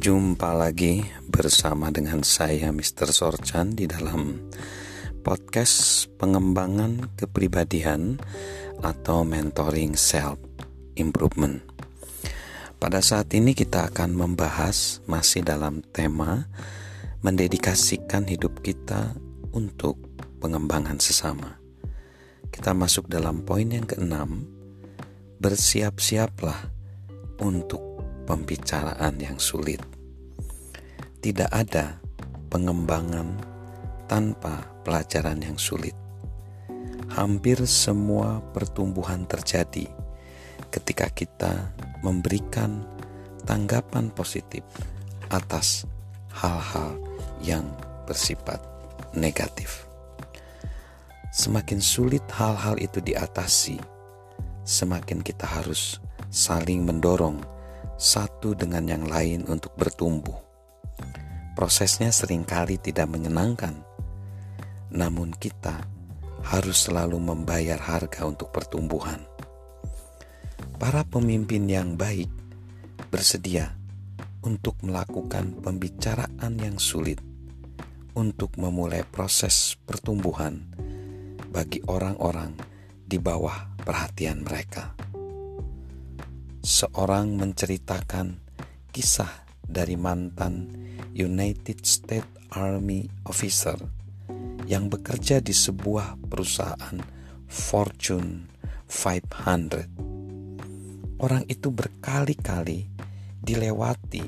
Jumpa lagi bersama dengan saya Mr. Sorchan di dalam podcast pengembangan kepribadian atau mentoring self improvement. Pada saat ini kita akan membahas masih dalam tema mendedikasikan hidup kita untuk pengembangan sesama. Kita masuk dalam poin yang keenam, bersiap-siaplah untuk pembicaraan yang sulit. Tidak ada pengembangan tanpa pelajaran yang sulit. Hampir semua pertumbuhan terjadi ketika kita memberikan tanggapan positif atas hal-hal yang bersifat negatif. Semakin sulit hal-hal itu diatasi, semakin kita harus saling mendorong satu dengan yang lain untuk bertumbuh. Prosesnya sering kali tidak menyenangkan, namun kita harus selalu membayar harga untuk pertumbuhan. Para pemimpin yang baik bersedia untuk melakukan pembicaraan yang sulit untuk memulai proses pertumbuhan bagi orang-orang di bawah perhatian mereka seorang menceritakan kisah dari mantan United States Army officer yang bekerja di sebuah perusahaan Fortune 500. Orang itu berkali-kali dilewati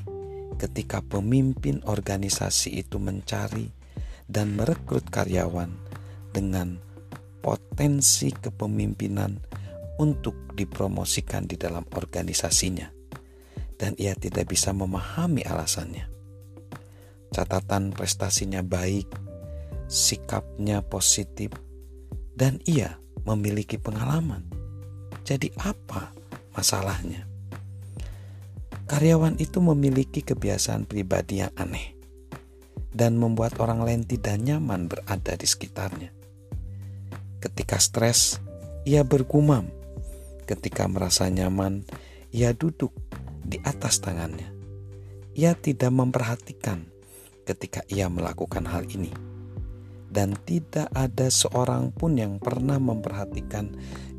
ketika pemimpin organisasi itu mencari dan merekrut karyawan dengan potensi kepemimpinan untuk dipromosikan di dalam organisasinya, dan ia tidak bisa memahami alasannya. Catatan prestasinya baik, sikapnya positif, dan ia memiliki pengalaman. Jadi, apa masalahnya? Karyawan itu memiliki kebiasaan pribadi yang aneh dan membuat orang lain tidak nyaman berada di sekitarnya. Ketika stres, ia bergumam Ketika merasa nyaman, ia duduk di atas tangannya. Ia tidak memperhatikan ketika ia melakukan hal ini, dan tidak ada seorang pun yang pernah memperhatikan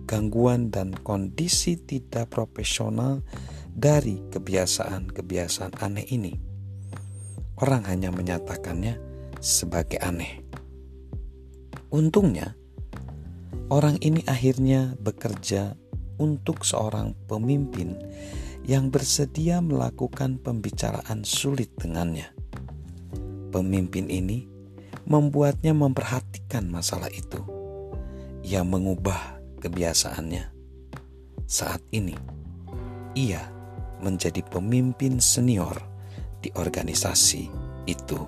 gangguan dan kondisi tidak profesional dari kebiasaan-kebiasaan aneh ini. Orang hanya menyatakannya sebagai aneh. Untungnya, orang ini akhirnya bekerja untuk seorang pemimpin yang bersedia melakukan pembicaraan sulit dengannya. Pemimpin ini membuatnya memperhatikan masalah itu. Ia mengubah kebiasaannya. Saat ini, ia menjadi pemimpin senior di organisasi itu.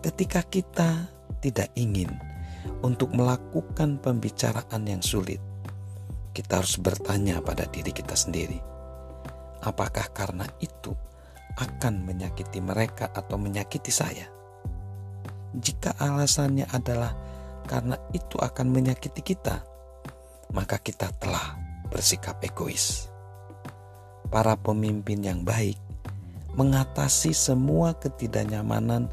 Ketika kita tidak ingin untuk melakukan pembicaraan yang sulit, kita harus bertanya pada diri kita sendiri, apakah karena itu akan menyakiti mereka atau menyakiti saya? Jika alasannya adalah karena itu akan menyakiti kita, maka kita telah bersikap egois. Para pemimpin yang baik mengatasi semua ketidaknyamanan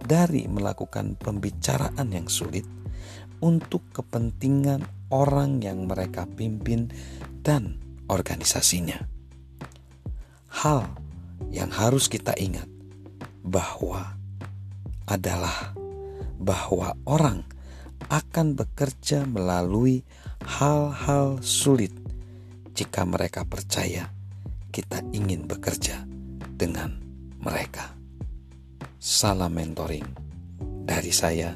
dari melakukan pembicaraan yang sulit untuk kepentingan orang yang mereka pimpin dan organisasinya. Hal yang harus kita ingat bahwa adalah bahwa orang akan bekerja melalui hal-hal sulit jika mereka percaya kita ingin bekerja dengan mereka. Salam mentoring dari saya,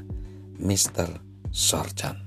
Mr. Sorjan.